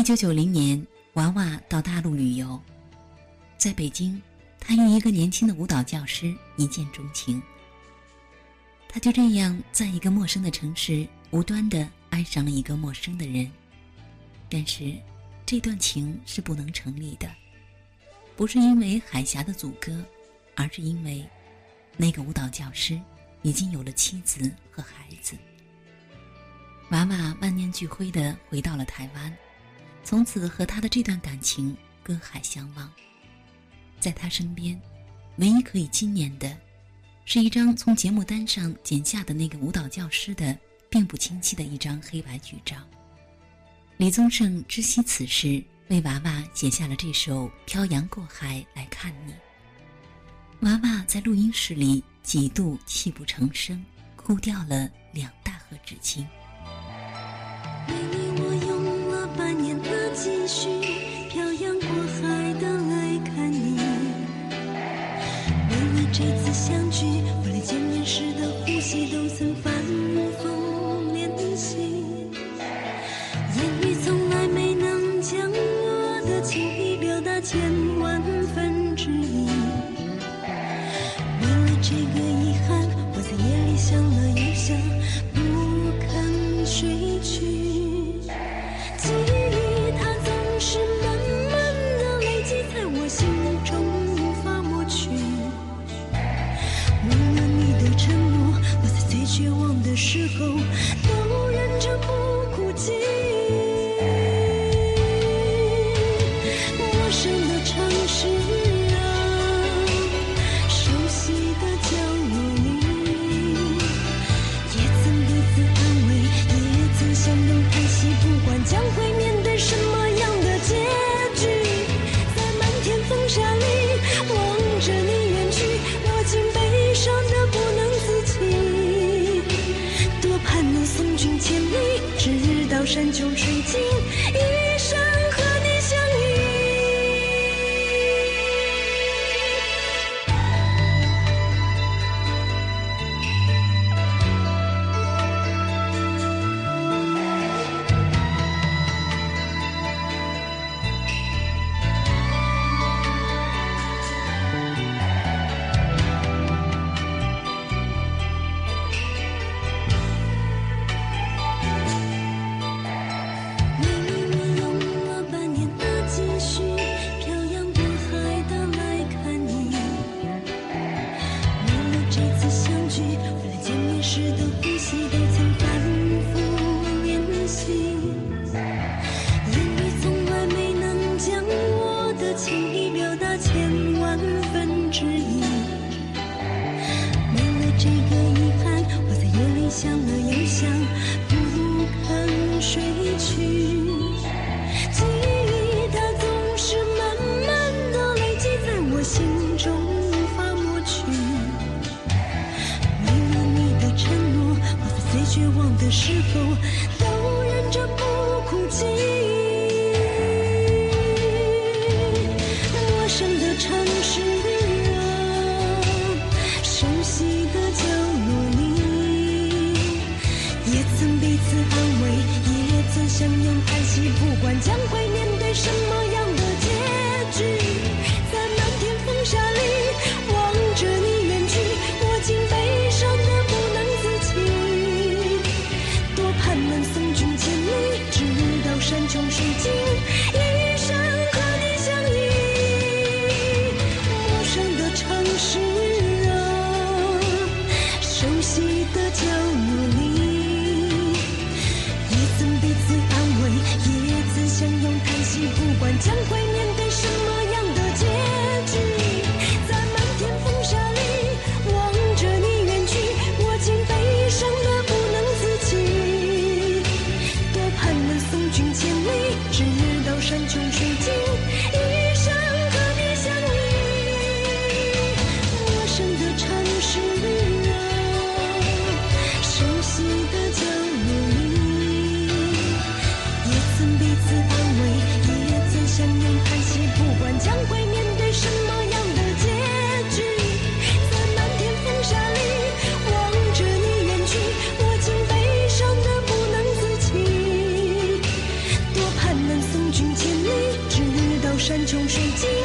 一九九零年，娃娃到大陆旅游，在北京，他与一个年轻的舞蹈教师一见钟情。他就这样在一个陌生的城市，无端的爱上了一个陌生的人。但是，这段情是不能成立的，不是因为海峡的阻隔，而是因为那个舞蹈教师已经有了妻子和孩子。娃娃万念俱灰的回到了台湾。从此和他的这段感情隔海相望，在他身边，唯一可以纪念的，是一张从节目单上剪下的那个舞蹈教师的并不清晰的一张黑白剧照。李宗盛知悉此事，为娃娃写下了这首《漂洋过海来看你》。娃娃在录音室里几度泣不成声，哭掉了两大盒纸巾。继续漂洋过海的来看你，为了这次相聚，为了见面时的呼吸，都曾反复练习。言语从来没能将我的情意表达千万分之一。为了这个遗憾，我在夜里想了又想，不肯睡去。后山穷水尽。想了又想不肯睡不管将会。山穷水尽